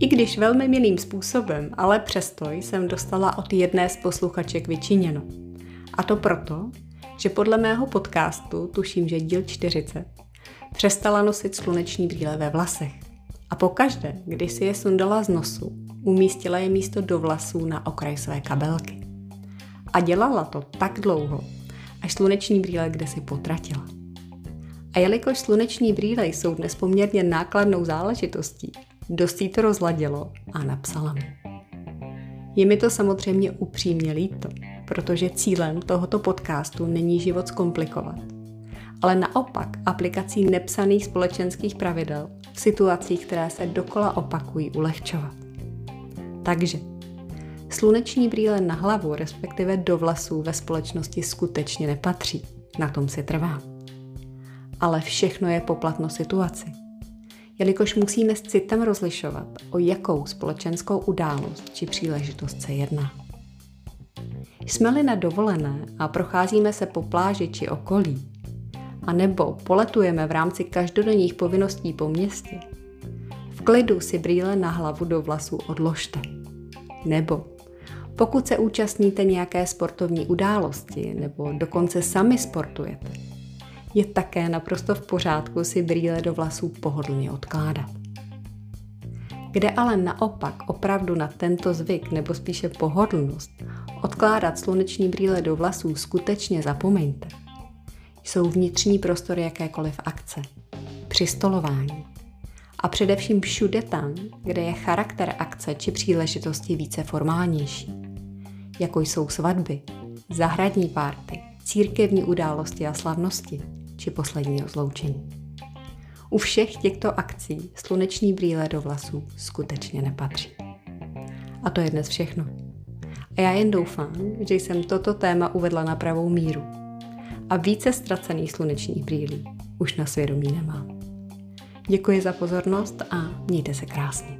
I když velmi milým způsobem, ale přesto jsem dostala od jedné z posluchaček vyčiněno. A to proto, že podle mého podcastu, tuším, že díl 40, přestala nosit sluneční brýle ve vlasech. A pokaždé, když si je sundala z nosu, umístila je místo do vlasů na okraj své kabelky. A dělala to tak dlouho, až sluneční brýle kde si potratila. A jelikož sluneční brýle jsou dnes poměrně nákladnou záležitostí, dost jí to rozladilo a napsala mi. Je mi to samozřejmě upřímně líto, protože cílem tohoto podcastu není život zkomplikovat, ale naopak aplikací nepsaných společenských pravidel v situacích, které se dokola opakují, ulehčovat. Takže sluneční brýle na hlavu, respektive do vlasů ve společnosti skutečně nepatří. Na tom si trvám. Ale všechno je poplatno situaci jelikož musíme s citem rozlišovat, o jakou společenskou událost či příležitost se jedná. Jsme-li na dovolené a procházíme se po pláži či okolí, a nebo poletujeme v rámci každodenních povinností po městě, v klidu si brýle na hlavu do vlasů odložte. Nebo pokud se účastníte nějaké sportovní události nebo dokonce sami sportujete, je také naprosto v pořádku si brýle do vlasů pohodlně odkládat. Kde ale naopak opravdu na tento zvyk nebo spíše pohodlnost odkládat sluneční brýle do vlasů skutečně zapomeňte, jsou vnitřní prostory jakékoliv akce, přistolování a především všude tam, kde je charakter akce či příležitosti více formálnější, jako jsou svatby, zahradní párty, církevní události a slavnosti, či poslední rozloučení. U všech těchto akcí sluneční brýle do vlasů skutečně nepatří. A to je dnes všechno. A já jen doufám, že jsem toto téma uvedla na pravou míru. A více ztracených slunečních brýlí už na svědomí nemám. Děkuji za pozornost a mějte se krásně.